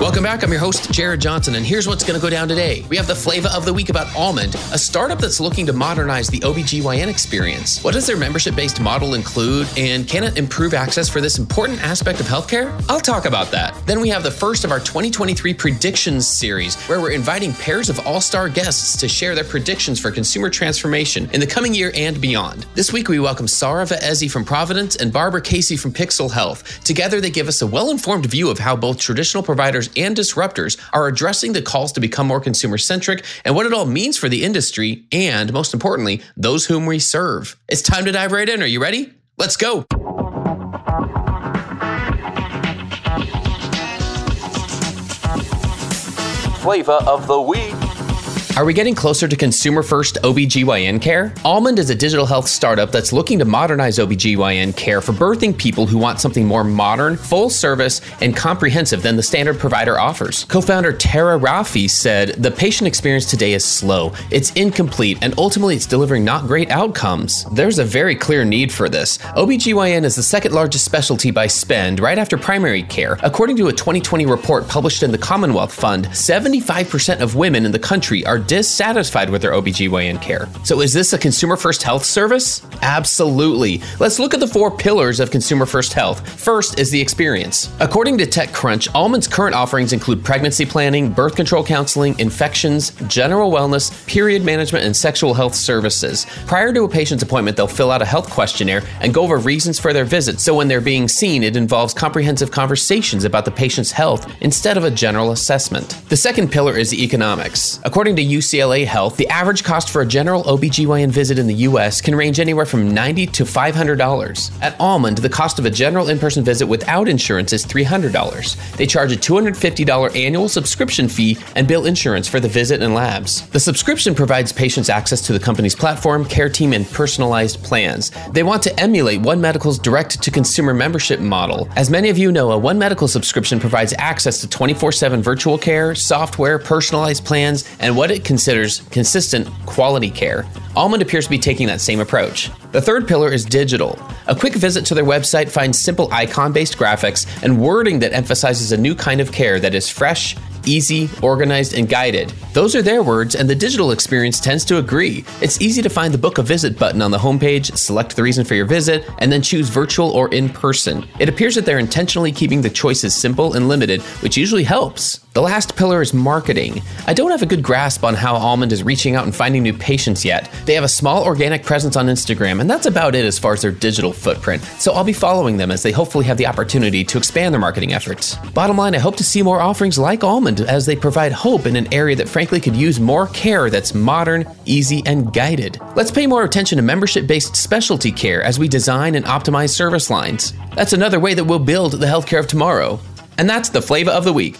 Welcome back. I'm your host, Jared Johnson, and here's what's going to go down today. We have the flavor of the week about Almond, a startup that's looking to modernize the OBGYN experience. What does their membership based model include, and can it improve access for this important aspect of healthcare? I'll talk about that. Then we have the first of our 2023 predictions series, where we're inviting pairs of all star guests to share their predictions for consumer transformation in the coming year and beyond. This week, we welcome Sarah Vaezy from Providence and Barbara Casey from Pixel Health. Together, they give us a well informed view of how both traditional providers and disruptors are addressing the calls to become more consumer centric and what it all means for the industry and, most importantly, those whom we serve. It's time to dive right in. Are you ready? Let's go. Flavor of the week. Are we getting closer to consumer first OBGYN care? Almond is a digital health startup that's looking to modernize OBGYN care for birthing people who want something more modern, full service, and comprehensive than the standard provider offers. Co founder Tara Rafi said The patient experience today is slow, it's incomplete, and ultimately it's delivering not great outcomes. There's a very clear need for this. OBGYN is the second largest specialty by spend, right after primary care. According to a 2020 report published in the Commonwealth Fund, 75% of women in the country are dissatisfied with their OBGYN care. So is this a consumer first health service? Absolutely. Let's look at the four pillars of consumer first health. First is the experience. According to TechCrunch, Almond's current offerings include pregnancy planning, birth control counseling, infections, general wellness, period management, and sexual health services. Prior to a patient's appointment, they'll fill out a health questionnaire and go over reasons for their visit. So when they're being seen, it involves comprehensive conversations about the patient's health instead of a general assessment. The second pillar is the economics. According to UCLA Health, the average cost for a general OBGYN visit in the US can range anywhere from 90 to $500. At Almond, the cost of a general in person visit without insurance is $300. They charge a $250 annual subscription fee and bill insurance for the visit and labs. The subscription provides patients access to the company's platform, care team, and personalized plans. They want to emulate One Medical's direct to consumer membership model. As many of you know, a One Medical subscription provides access to 24 7 virtual care, software, personalized plans, and what it considers consistent quality care. Almond appears to be taking that same approach. The third pillar is digital. A quick visit to their website finds simple icon based graphics and wording that emphasizes a new kind of care that is fresh, easy, organized, and guided. Those are their words, and the digital experience tends to agree. It's easy to find the book a visit button on the homepage, select the reason for your visit, and then choose virtual or in person. It appears that they're intentionally keeping the choices simple and limited, which usually helps. The last pillar is marketing. I don't have a good grasp on how Almond is reaching out and finding new patients yet. They have a small organic presence on Instagram, and that's about it as far as their digital footprint. So I'll be following them as they hopefully have the opportunity to expand their marketing efforts. Bottom line, I hope to see more offerings like Almond as they provide hope in an area that frankly could use more care that's modern, easy, and guided. Let's pay more attention to membership based specialty care as we design and optimize service lines. That's another way that we'll build the healthcare of tomorrow. And that's the flavor of the week.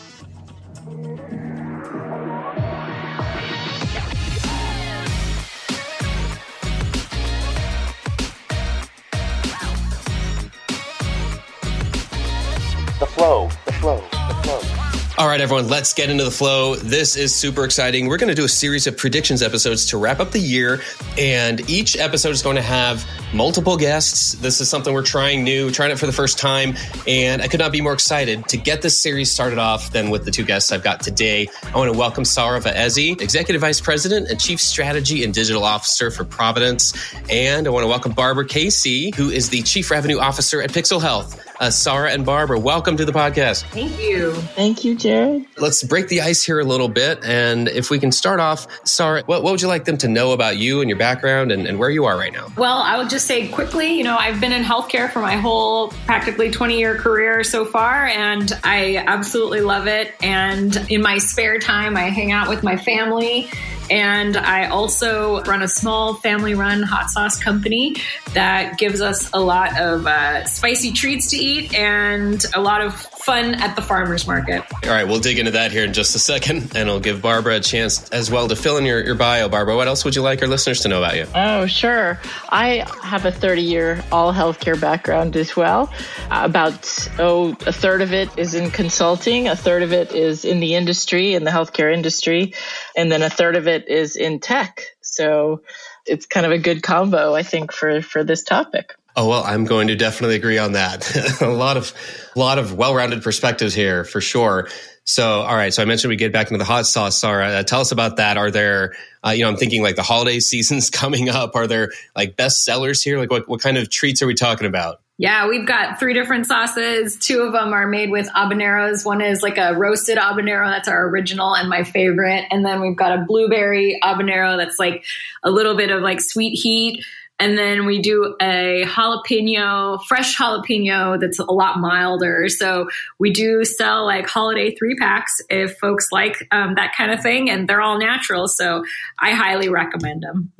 All right, everyone, let's get into the flow. This is super exciting. We're going to do a series of predictions episodes to wrap up the year, and each episode is going to have multiple guests. This is something we're trying new, trying it for the first time, and I could not be more excited to get this series started off than with the two guests I've got today. I want to welcome Sarah Vaezy, Executive Vice President and Chief Strategy and Digital Officer for Providence, and I want to welcome Barbara Casey, who is the Chief Revenue Officer at Pixel Health. Uh, Sarah and Barbara, welcome to the podcast. Thank you. Thank you, Jared. Let's break the ice here a little bit. And if we can start off, Sarah, what, what would you like them to know about you and your background and, and where you are right now? Well, I would just say quickly, you know, I've been in healthcare for my whole practically 20 year career so far, and I absolutely love it. And in my spare time, I hang out with my family and I also run a small family run hot sauce company that gives us a lot of uh, spicy treats to eat and a lot of fun at the farmer's market. All right, we'll dig into that here in just a second, and I'll give Barbara a chance as well to fill in your, your bio. Barbara, what else would you like our listeners to know about you? Oh, sure. I have a 30 year all healthcare background as well. About, oh, a third of it is in consulting, a third of it is in the industry, in the healthcare industry, and then a third of it is in tech. So it's kind of a good combo, I think, for, for this topic. Oh well, I'm going to definitely agree on that. a lot of, a lot of well-rounded perspectives here for sure. So, all right. So I mentioned we get back into the hot sauce. Sarah, uh, tell us about that. Are there, uh, you know, I'm thinking like the holiday season's coming up. Are there like best sellers here? Like what, what kind of treats are we talking about? Yeah, we've got three different sauces. Two of them are made with habaneros. One is like a roasted habanero, that's our original and my favorite. And then we've got a blueberry habanero that's like a little bit of like sweet heat. And then we do a jalapeno, fresh jalapeno that's a lot milder. So we do sell like holiday three packs if folks like um, that kind of thing, and they're all natural. So I highly recommend them.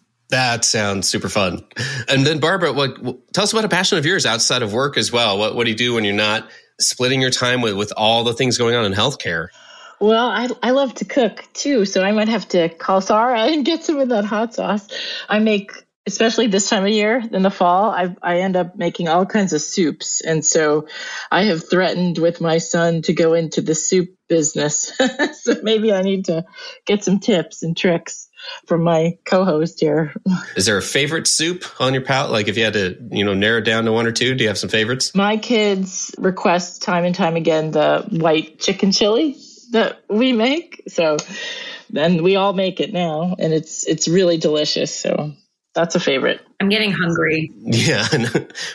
That sounds super fun. And then Barbara, what, tell us about a passion of yours outside of work as well. What, what do you do when you're not splitting your time with, with all the things going on in healthcare? Well, I, I love to cook too, so I might have to call Sarah and get some of that hot sauce. I make, especially this time of year in the fall, I, I end up making all kinds of soups. And so I have threatened with my son to go into the soup business. so maybe I need to get some tips and tricks from my co-host here. Is there a favorite soup on your palate? Like if you had to, you know, narrow it down to one or two, do you have some favorites? My kids request time and time again the white chicken chili that we make. So then we all make it now and it's it's really delicious. So that's a favorite. I'm getting hungry. Yeah.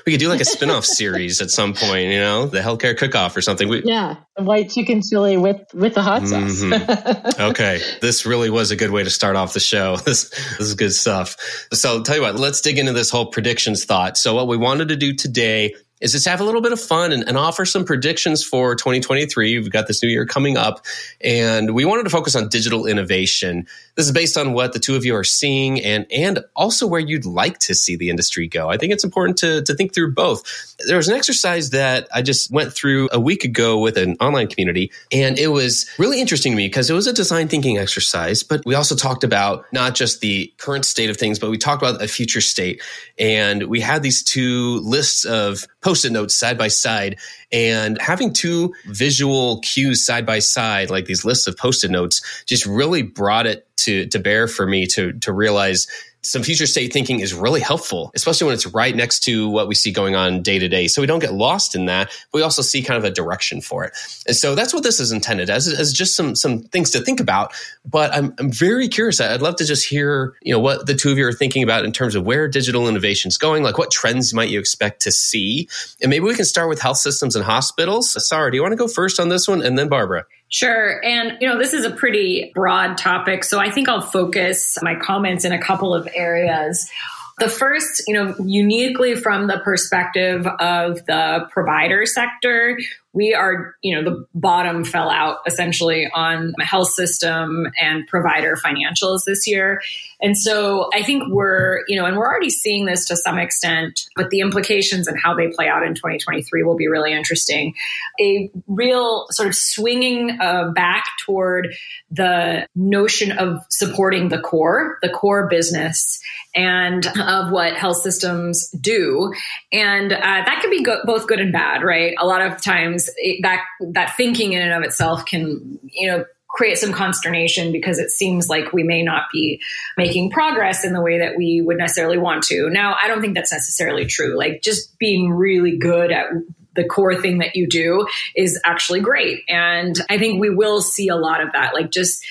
we could do like a spin-off series at some point, you know, the healthcare cook-off or something. We, yeah. White chicken chili with, with the hot sauce. Mm-hmm. okay. This really was a good way to start off the show. This, this is good stuff. So I'll tell you what, let's dig into this whole predictions thought. So what we wanted to do today is just have a little bit of fun and, and, offer some predictions for 2023. We've got this new year coming up, and we wanted to focus on digital innovation. This is based on what the two of you are seeing and and also where you'd like to see the industry go. I think it's important to, to think through both. There was an exercise that I just went through a week ago with an online community, and it was really interesting to me because it was a design thinking exercise, but we also talked about not just the current state of things, but we talked about a future state. And we had these two lists of post-it notes side by side. And having two visual cues side by side like these lists of post-it notes just really brought it to to bear for me to to realize some future state thinking is really helpful, especially when it's right next to what we see going on day to day. So we don't get lost in that. But we also see kind of a direction for it. And so that's what this is intended as, as just some, some things to think about. But I'm, I'm very curious. I'd love to just hear, you know, what the two of you are thinking about in terms of where digital innovation is going. Like what trends might you expect to see? And maybe we can start with health systems and hospitals. Sarah, do you want to go first on this one? And then Barbara. Sure. And, you know, this is a pretty broad topic. So I think I'll focus my comments in a couple of areas. The first, you know, uniquely from the perspective of the provider sector, we are, you know, the bottom fell out essentially on health system and provider financials this year. And so I think we're, you know, and we're already seeing this to some extent, but the implications and how they play out in 2023 will be really interesting. A real sort of swinging uh, back toward the notion of supporting the core, the core business, and of what health systems do. And uh, that can be go- both good and bad, right? A lot of times it, that that thinking in and of itself can you know create some consternation because it seems like we may not be making progress in the way that we would necessarily want to. Now, I don't think that's necessarily true. Like just being really good at the core thing that you do is actually great. And I think we will see a lot of that. Like just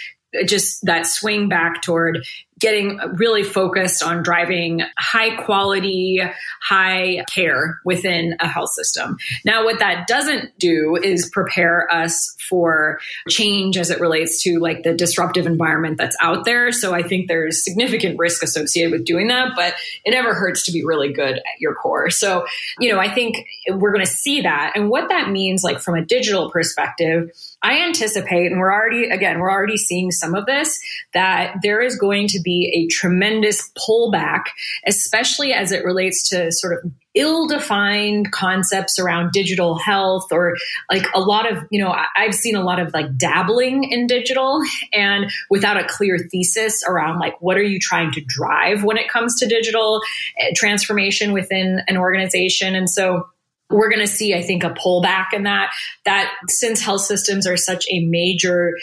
just that swing back toward getting really focused on driving high quality, high care within a health system. Now, what that doesn't do is prepare us for change as it relates to like the disruptive environment that's out there. So I think there's significant risk associated with doing that, but it never hurts to be really good at your core. So, you know, I think we're going to see that. And what that means, like from a digital perspective, I anticipate, and we're already, again, we're already seeing some of this, that there is going to be a tremendous pullback, especially as it relates to sort of ill defined concepts around digital health or like a lot of, you know, I've seen a lot of like dabbling in digital and without a clear thesis around like what are you trying to drive when it comes to digital eh, transformation within an organization. And so, we're going to see, I think, a pullback in that. That since health systems are such a major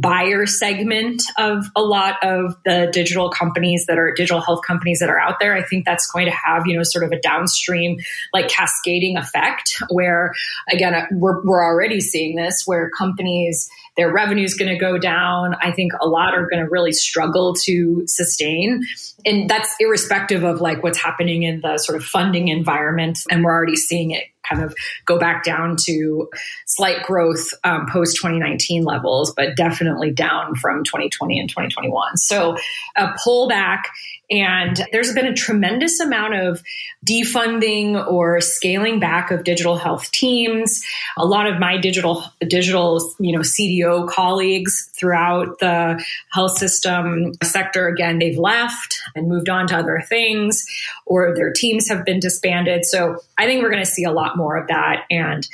buyer segment of a lot of the digital companies that are digital health companies that are out there. I think that's going to have, you know, sort of a downstream like cascading effect where again, uh, we're, we're already seeing this where companies, their revenue is going to go down. I think a lot are going to really struggle to sustain. And that's irrespective of like what's happening in the sort of funding environment. And we're already seeing it kind of go back down to slight growth um, post 2019 levels, but definitely down from 2020 and 2021. So a pullback and there's been a tremendous amount of defunding or scaling back of digital health teams. A lot of my digital digital, you know, CDO colleagues throughout the health system sector again, they've left and moved on to other things or their teams have been disbanded. So I think we're going to see a lot more of that and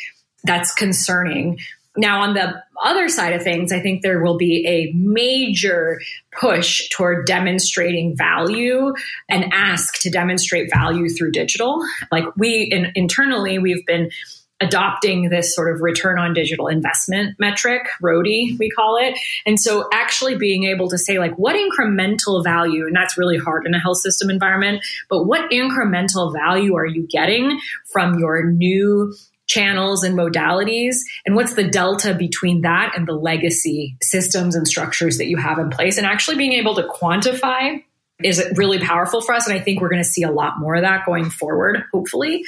that's concerning now, on the other side of things, I think there will be a major push toward demonstrating value and ask to demonstrate value through digital. Like we in, internally, we've been adopting this sort of return on digital investment metric, RODI, we call it. And so actually being able to say, like, what incremental value, and that's really hard in a health system environment, but what incremental value are you getting from your new channels and modalities? And what's the delta between that and the legacy systems and structures that you have in place? And actually being able to quantify is really powerful for us and i think we're going to see a lot more of that going forward hopefully.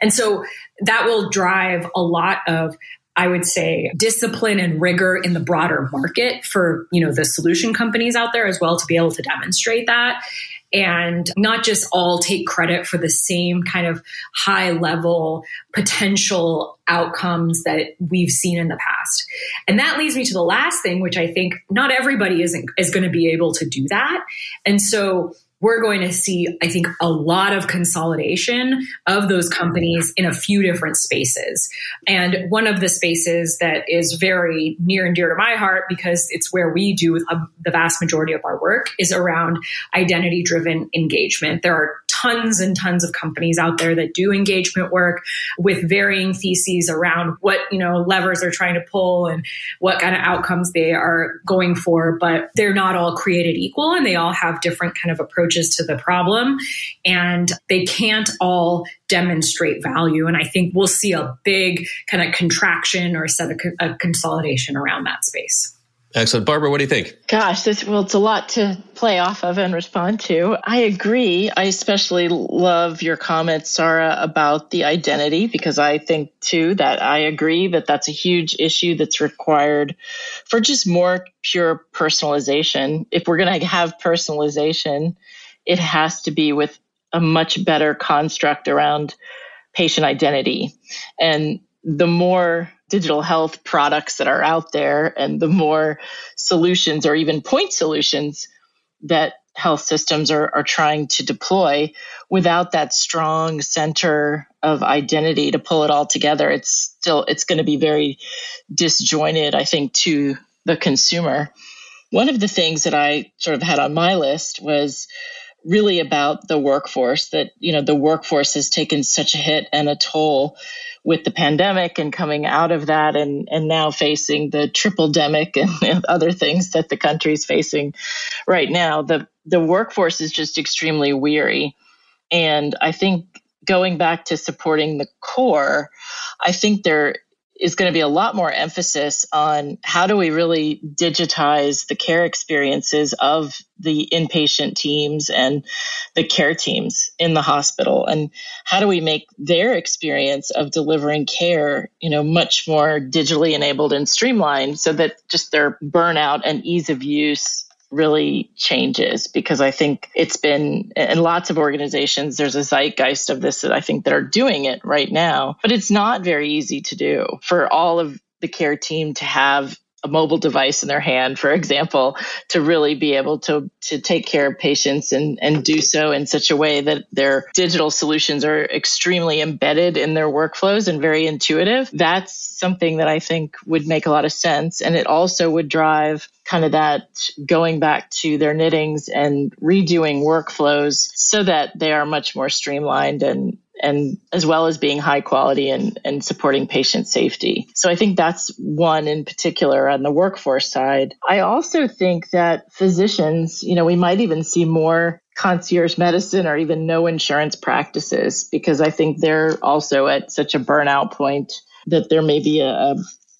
And so that will drive a lot of I would say discipline and rigor in the broader market for, you know, the solution companies out there as well to be able to demonstrate that and not just all take credit for the same kind of high level potential outcomes that we've seen in the past. And that leads me to the last thing, which I think not everybody isn't, is going to be able to do that. And so we're going to see, I think, a lot of consolidation of those companies in a few different spaces. And one of the spaces that is very near and dear to my heart because it's where we do the vast majority of our work is around identity driven engagement. There are tons and tons of companies out there that do engagement work with varying theses around what, you know, levers they're trying to pull and what kind of outcomes they are going for, but they're not all created equal and they all have different kind of approaches to the problem and they can't all demonstrate value. And I think we'll see a big kind of contraction or set of a consolidation around that space. Excellent. Barbara, what do you think? Gosh, this, well, it's a lot to play off of and respond to. I agree. I especially love your comments, Sarah, about the identity, because I think too that I agree that that's a huge issue that's required for just more pure personalization. If we're going to have personalization, it has to be with a much better construct around patient identity. And the more digital health products that are out there and the more solutions or even point solutions that health systems are, are trying to deploy. Without that strong center of identity to pull it all together it's still it's going to be very disjointed i think to the consumer. One of the things that i sort of had on my list was really about the workforce that, you know, the workforce has taken such a hit and a toll with the pandemic and coming out of that and, and now facing the triple demic and, other things that the country is facing right now. The the workforce is just extremely weary. And I think going back to supporting the core, I think there is going to be a lot more emphasis on how do we really digitize the care experiences of the inpatient teams and the care teams in the hospital? And how do we make their experience of delivering care you know much more digitally enabled and streamlined so that just their burnout and ease of use really changes because I think it's been in lots of organizations there's a zeitgeist of this that I think that are doing it right now but it's not very easy to do for all of the care team to have a mobile device in their hand, for example, to really be able to to take care of patients and and do so in such a way that their digital solutions are extremely embedded in their workflows and very intuitive. That's something that I think would make a lot of sense, and it also would drive kind of that going back to their knittings and redoing workflows so that they are much more streamlined and and as well as being high quality and, and supporting patient safety. So I think that's one in particular on the workforce side. I also think that physicians, you know, we might even see more concierge medicine or even no insurance practices because I think they're also at such a burnout point that there may be a, a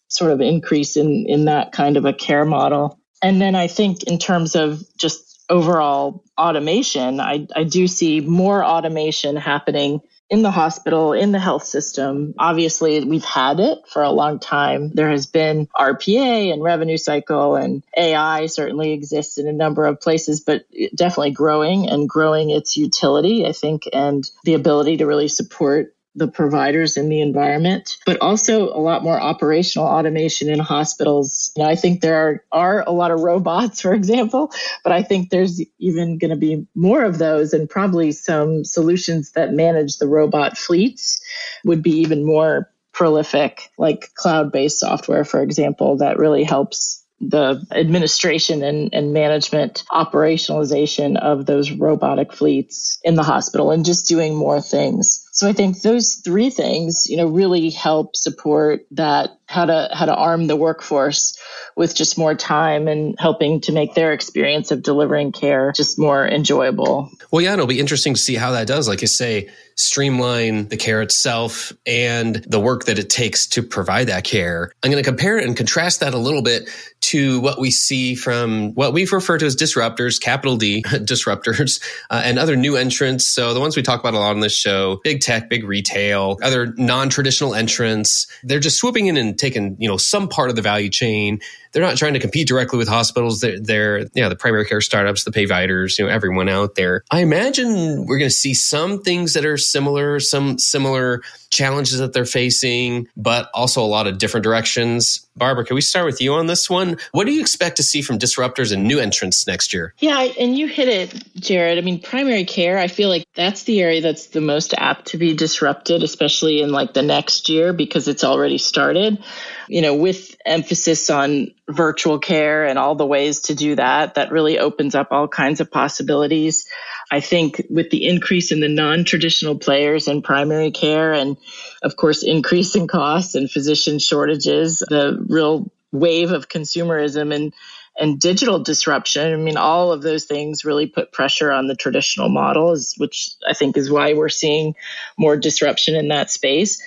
sort of increase in, in that kind of a care model. And then I think in terms of just overall automation, I, I do see more automation happening in the hospital, in the health system. Obviously, we've had it for a long time. There has been RPA and revenue cycle, and AI certainly exists in a number of places, but definitely growing and growing its utility, I think, and the ability to really support the providers in the environment, but also a lot more operational automation in hospitals. I think there are, are a lot of robots, for example, but I think there's even going to be more of those and probably some solutions that manage the robot fleets would be even more prolific, like cloud based software, for example, that really helps the administration and, and management operationalization of those robotic fleets in the hospital and just doing more things. So I think those three things, you know, really help support that how to how to arm the workforce with just more time and helping to make their experience of delivering care just more enjoyable. Well, yeah, it'll be interesting to see how that does. Like you say, streamline the care itself and the work that it takes to provide that care. I'm going to compare and contrast that a little bit to what we see from what we've referred to as disruptors, capital D disruptors, uh, and other new entrants. So the ones we talk about a lot on this show, big tech, big retail, other non-traditional entrants, they're just swooping in and taking, you know, some part of the value chain they're not trying to compete directly with hospitals. They're, they're yeah, the primary care startups, the payviders, you know, everyone out there. I imagine we're going to see some things that are similar, some similar challenges that they're facing, but also a lot of different directions. Barbara, can we start with you on this one? What do you expect to see from disruptors and new entrants next year? Yeah, and you hit it, Jared. I mean, primary care, I feel like that's the area that's the most apt to be disrupted, especially in like the next year because it's already started. You know, with emphasis on virtual care and all the ways to do that, that really opens up all kinds of possibilities. I think with the increase in the non traditional players in primary care and, of course, increase in costs and physician shortages, the real wave of consumerism and and digital disruption. I mean, all of those things really put pressure on the traditional models, which I think is why we're seeing more disruption in that space.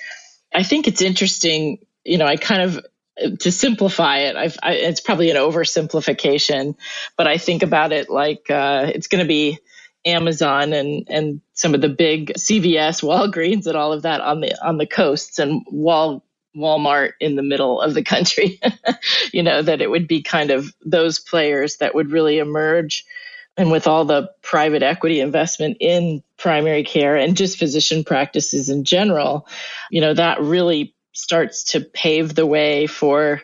I think it's interesting. You know, I kind of to simplify it, I've, I, it's probably an oversimplification, but I think about it like uh, it's going to be Amazon and and some of the big CVS, Walgreens, and all of that on the on the coasts, and Wal Walmart in the middle of the country. you know that it would be kind of those players that would really emerge. And with all the private equity investment in primary care and just physician practices in general, you know, that really starts to pave the way for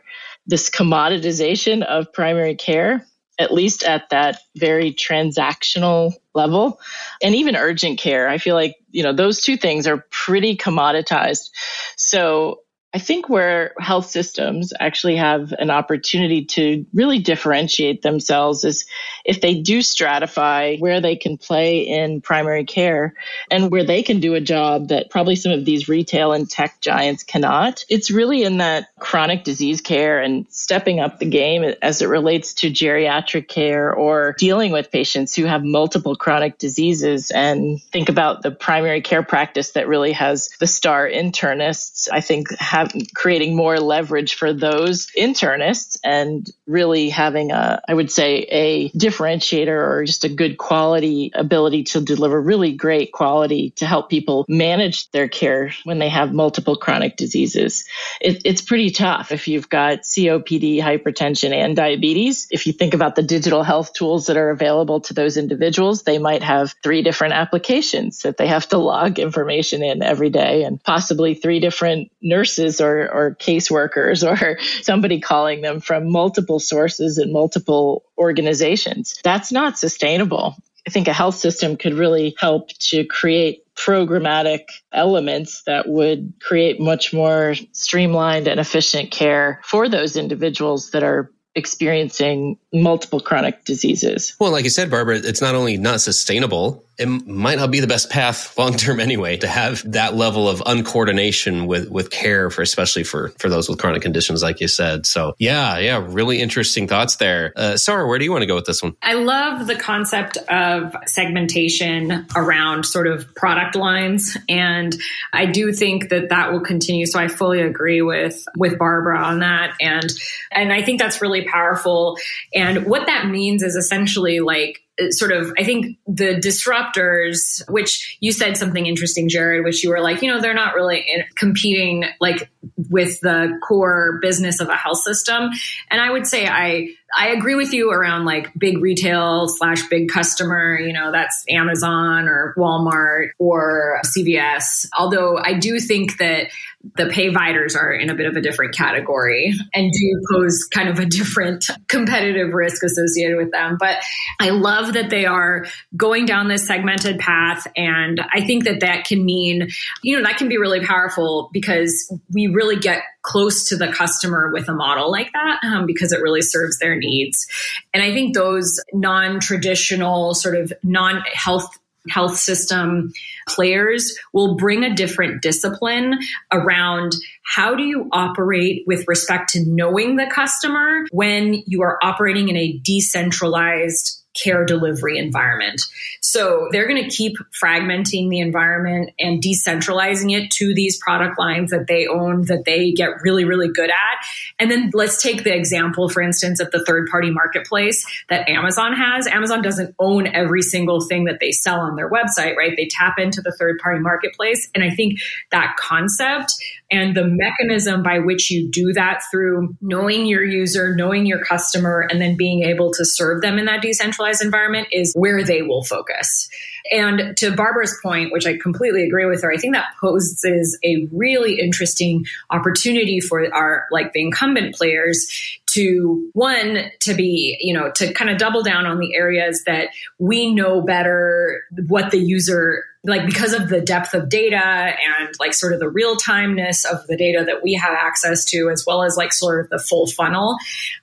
this commoditization of primary care at least at that very transactional level. And even urgent care i feel like you know those two things are pretty commoditized. So I think where health systems actually have an opportunity to really differentiate themselves is if they do stratify where they can play in primary care and where they can do a job that probably some of these retail and tech giants cannot. It's really in that chronic disease care and stepping up the game as it relates to geriatric care or dealing with patients who have multiple chronic diseases and think about the primary care practice that really has the star internists. I think have, creating more leverage for those internists and really having a, I would say, a differentiator or just a good quality ability to deliver really great quality to help people manage their care when they have multiple chronic diseases. It, it's pretty tough if you've got COPD, hypertension, and diabetes. If you think about the digital health tools that are available to those individuals, they might have three different applications that they have to log information in every day and possibly three different nurses or, or caseworkers or somebody calling them from multiple sources and multiple organizations. That's not sustainable. I think a health system could really help to create programmatic elements that would create much more streamlined and efficient care for those individuals that are experiencing multiple chronic diseases. Well, like you said, Barbara, it's not only not sustainable, it might not be the best path long term anyway to have that level of uncoordination with with care for especially for for those with chronic conditions like you said. So yeah yeah really interesting thoughts there. Uh, Sarah where do you want to go with this one? I love the concept of segmentation around sort of product lines and I do think that that will continue so I fully agree with with Barbara on that and and I think that's really powerful. and what that means is essentially like uh, sort of i think the disruptors which you said something interesting jared which you were like you know they're not really competing like with the core business of a health system. And i would say i i agree with you around like big retail slash big customer you know that's amazon or walmart or cvs although i do think that the pay payviders are in a bit of a different category and do pose kind of a different competitive risk associated with them. But I love that they are going down this segmented path. And I think that that can mean, you know, that can be really powerful because we really get close to the customer with a model like that um, because it really serves their needs. And I think those non traditional, sort of non health health system players will bring a different discipline around how do you operate with respect to knowing the customer when you are operating in a decentralized care delivery environment. So they're going to keep fragmenting the environment and decentralizing it to these product lines that they own, that they get really, really good at. And then let's take the example, for instance, of the third party marketplace that Amazon has. Amazon doesn't own every single thing that they sell on their website, right? They tap into the third party marketplace. And I think that concept and the mechanism by which you do that through knowing your user, knowing your customer, and then being able to serve them in that decentralized environment is where they will focus. And to Barbara's point, which I completely agree with her, I think that poses a really interesting opportunity for our, like the incumbent players to one, to be, you know, to kind of double down on the areas that we know better what the user like because of the depth of data and like sort of the real timeness of the data that we have access to, as well as like sort of the full funnel,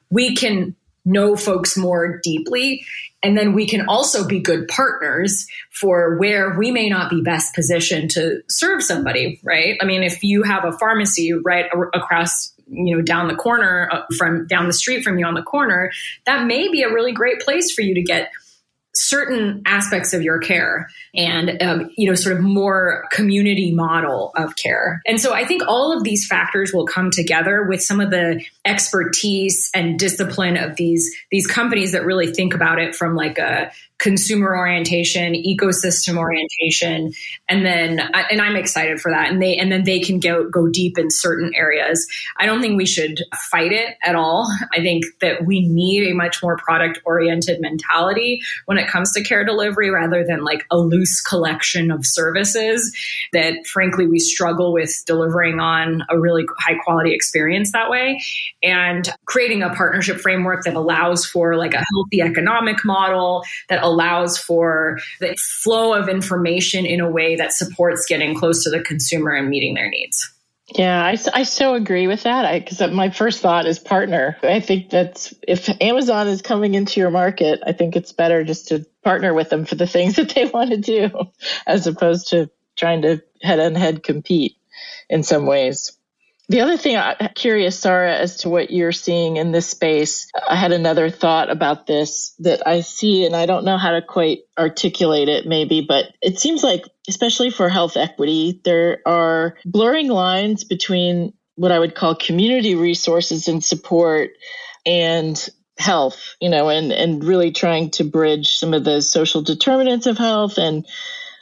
we can know folks more deeply. And then we can also be good partners for where we may not be best positioned to serve somebody, right? I mean, if you have a pharmacy right across you know down the corner uh, from down the street from you on the corner that may be a really great place for you to get certain aspects of your care and um, you know sort of more community model of care. And so i think all of these factors will come together with some of the expertise and discipline of these these companies that really think about it from like a consumer orientation, ecosystem orientation, and then and I'm excited for that. And they and then they can go go deep in certain areas. I don't think we should fight it at all. I think that we need a much more product oriented mentality when it comes to care delivery rather than like a loose collection of services that frankly we struggle with delivering on a really high quality experience that way and creating a partnership framework that allows for like a healthy economic model that allows for the flow of information in a way that supports getting close to the consumer and meeting their needs. Yeah, I, I so agree with that. Because my first thought is partner. I think that's if Amazon is coming into your market, I think it's better just to partner with them for the things that they want to do, as opposed to trying to head on head compete in some ways. The other thing I'm curious, Sarah, as to what you're seeing in this space. I had another thought about this that I see, and I don't know how to quite articulate it, maybe, but it seems like, especially for health equity, there are blurring lines between what I would call community resources and support and health, you know, and, and really trying to bridge some of the social determinants of health and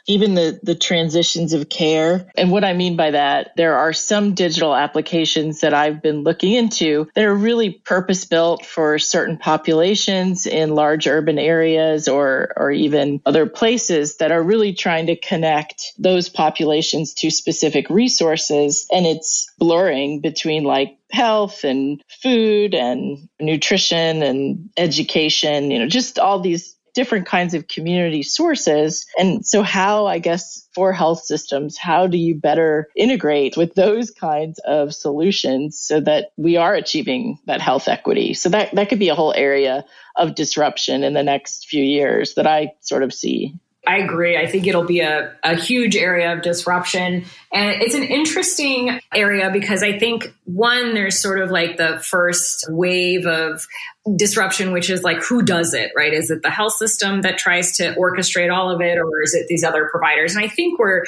even the, the transitions of care. And what I mean by that, there are some digital applications that I've been looking into that are really purpose built for certain populations in large urban areas or, or even other places that are really trying to connect those populations to specific resources. And it's blurring between like health and food and nutrition and education, you know, just all these different kinds of community sources. And so, how, I guess, for health systems, how do you better integrate with those kinds of solutions so that we are achieving that health equity? So, that, that could be a whole area of disruption in the next few years that I sort of see. I agree. I think it'll be a, a huge area of disruption. And it's an interesting area because I think, one, there's sort of like the first wave of disruption, which is like who does it, right? Is it the health system that tries to orchestrate all of it, or is it these other providers? And I think we're,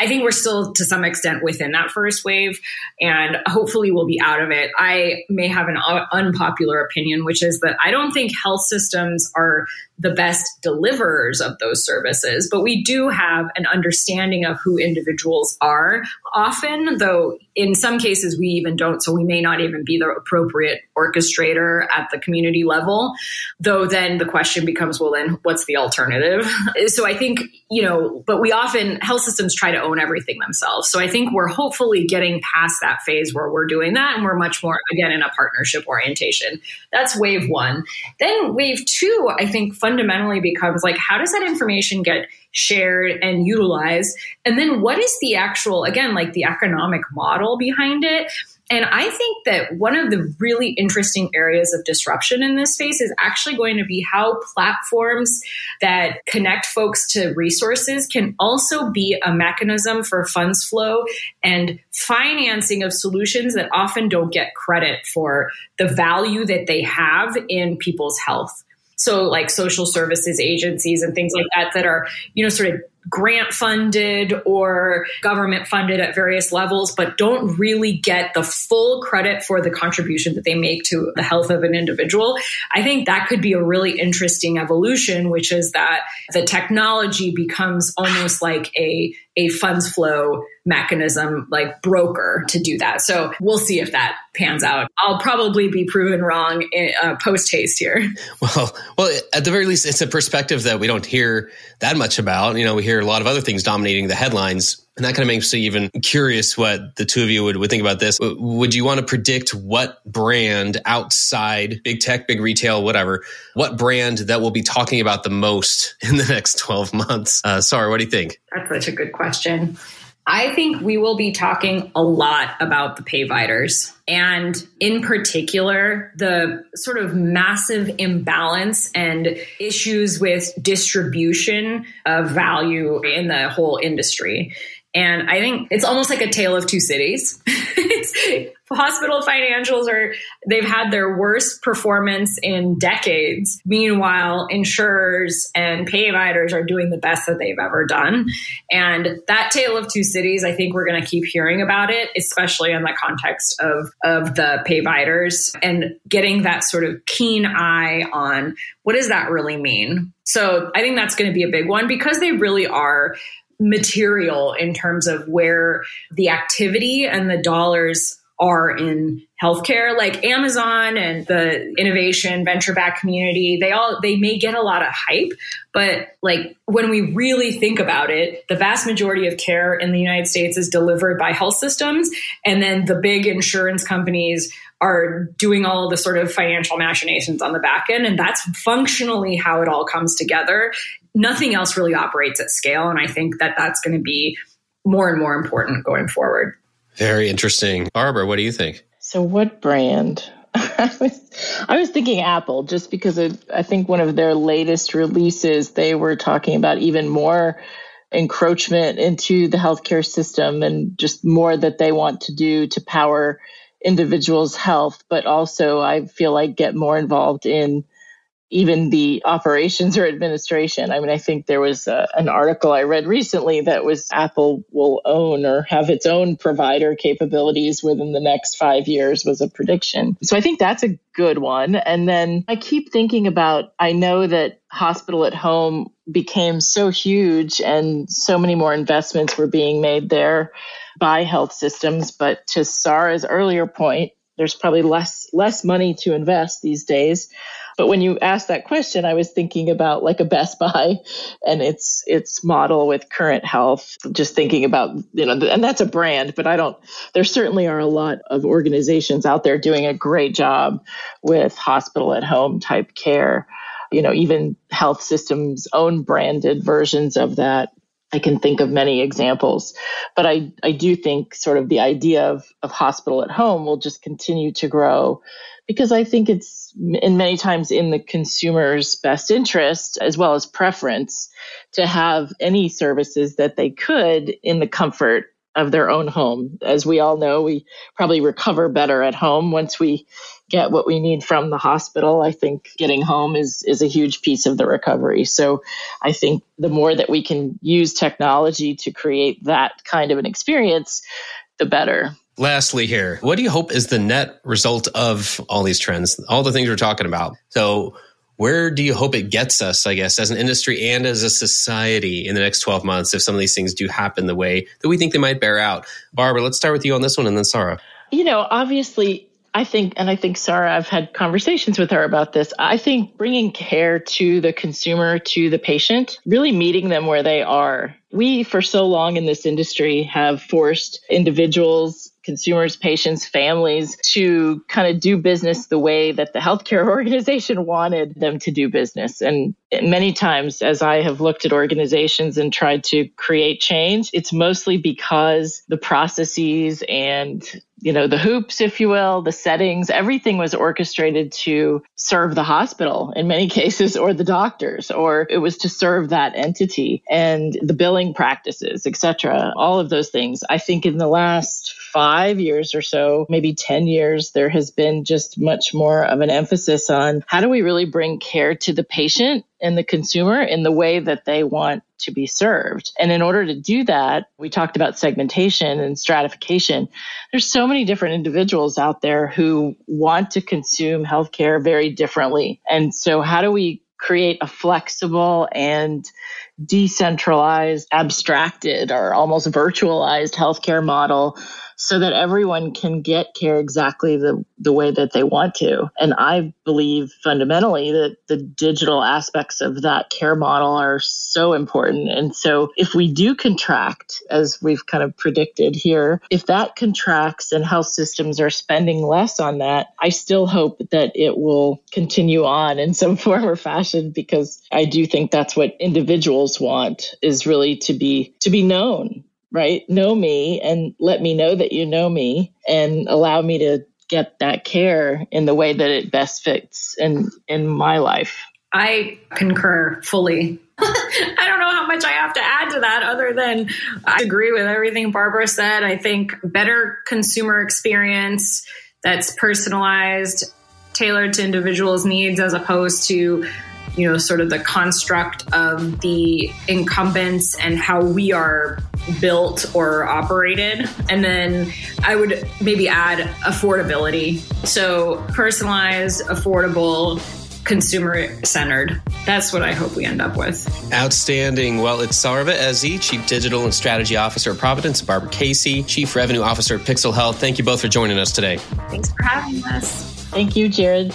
I think we're still to some extent within that first wave, and hopefully we'll be out of it. I may have an unpopular opinion, which is that I don't think health systems are the best deliverers of those services, but we do have an understanding of who individuals are often, though in some cases we even don't. So we may not even be the appropriate orchestrator at the community level. Though then the question becomes, well, then what's the alternative? so I think, you know, but we often, health systems try to own everything themselves. So I think we're hopefully getting past that phase where we're doing that and we're much more, again, in a partnership orientation. That's wave one. Then wave two, I think fundamentally becomes like, how does that information get shared and utilized? And then what is the actual, again, like the economic model behind it? And I think that one of the really interesting areas of disruption in this space is actually going to be how platforms that connect folks to resources can also be a mechanism for funds flow and financing of solutions that often don't get credit for the value that they have in people's health. So, like social services agencies and things like that, that are, you know, sort of grant funded or government funded at various levels, but don't really get the full credit for the contribution that they make to the health of an individual. I think that could be a really interesting evolution, which is that the technology becomes almost like a, a funds flow mechanism like broker to do that. So we'll see if that pans out. I'll probably be proven wrong in, uh, post haste here. Well, well, at the very least, it's a perspective that we don't hear that much about. You know, we hear a lot of other things dominating the headlines. And that kind of makes me even curious what the two of you would, would think about this. Would you want to predict what brand outside big tech, big retail, whatever, what brand that will be talking about the most in the next 12 months? Uh, Sarah, what do you think? That's such a good question. I think we will be talking a lot about the payviders and in particular the sort of massive imbalance and issues with distribution of value in the whole industry. And I think it's almost like a tale of two cities. hospital financials are they've had their worst performance in decades. Meanwhile, insurers and payviders are doing the best that they've ever done. And that tale of two cities, I think we're going to keep hearing about it, especially in the context of of the payviders and getting that sort of keen eye on what does that really mean. So I think that's going to be a big one because they really are material in terms of where the activity and the dollars are in healthcare like amazon and the innovation venture back community they all they may get a lot of hype but like when we really think about it the vast majority of care in the united states is delivered by health systems and then the big insurance companies are doing all the sort of financial machinations on the back end and that's functionally how it all comes together nothing else really operates at scale and i think that that's going to be more and more important going forward Very interesting. Barbara, what do you think? So, what brand? I was, I was thinking Apple just because it, I think one of their latest releases, they were talking about even more encroachment into the healthcare system and just more that they want to do to power individuals' health, but also I feel like get more involved in even the operations or administration. I mean, I think there was a, uh, an article I read recently that was Apple will own or have its own provider capabilities within the next five years was a prediction. So I think that's a good one. And then I keep thinking about, I know that hospital at home became so huge and so many more investments were being made there by health systems. But to Sarah's earlier point, there's probably less less money to invest these days. But when you asked that question, I was thinking about like a Best Buy and its its model with current health. Just thinking about you know, and that's a brand, but I don't. There certainly are a lot of organizations out there doing a great job with hospital at home type care. You know, even health systems own branded versions of that I can think of many examples, but I, I do think sort of the idea of, of hospital at home will just continue to grow because I think it's in many times in the consumer's best interest as well as preference to have any services that they could in the comfort of their own home. As we all know, we probably recover better at home once we get what we need from the hospital. I think getting home is is a huge piece of the recovery. So I think the more that we can use technology to create that kind of an experience, the better. Lastly, here, what do you hope is the net result of all these trends, all the things we're talking about? So, where do you hope it gets us, I guess, as an industry and as a society in the next 12 months if some of these things do happen the way that we think they might bear out? Barbara, let's start with you on this one and then Sarah. You know, obviously, I think, and I think Sarah, I've had conversations with her about this. I think bringing care to the consumer, to the patient, really meeting them where they are. We, for so long in this industry, have forced individuals consumers, patients, families to kind of do business the way that the healthcare organization wanted them to do business. And many times, as I have looked at organizations and tried to create change, it's mostly because the processes and you know the hoops if you will the settings everything was orchestrated to serve the hospital in many cases or the doctors or it was to serve that entity and the billing practices etc all of those things i think in the last five years or so, maybe 10 years, there has been just much more of an emphasis on how do we really bring care to the patient and the consumer in the way that they want to be served. And in order to do that, we talked about segmentation and stratification. There's so many different individuals out there who want to consume healthcare very differently. And so how do we create a flexible and decentralized, abstracted, or almost virtualized healthcare model so that everyone can get care exactly the, the way that they want to. And I believe fundamentally that the digital aspects of that care model are so important. And so if we do contract, as we've kind of predicted here, if that contracts and health systems are spending less on that, I still hope that it will continue on in some form or fashion because I do think that's what individuals want is really to be to be known right? Know me and let me know that you know me and allow me to get that care in the way that it best fits in in my life. I concur fully. I don't know how much I have to add to that other than I agree with everything Barbara said. I think better consumer experience that's personalized, tailored to individuals' needs as opposed to you know, sort of the construct of the incumbents and how we are built or operated. And then I would maybe add affordability. So personalized, affordable, consumer centered. That's what I hope we end up with. Outstanding. Well, it's Sarah Vaezy, Chief Digital and Strategy Officer at Providence, Barbara Casey, Chief Revenue Officer at Pixel Health. Thank you both for joining us today. Thanks for having us. Thank you, Jared.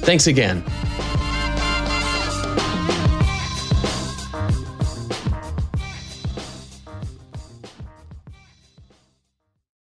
Thanks again.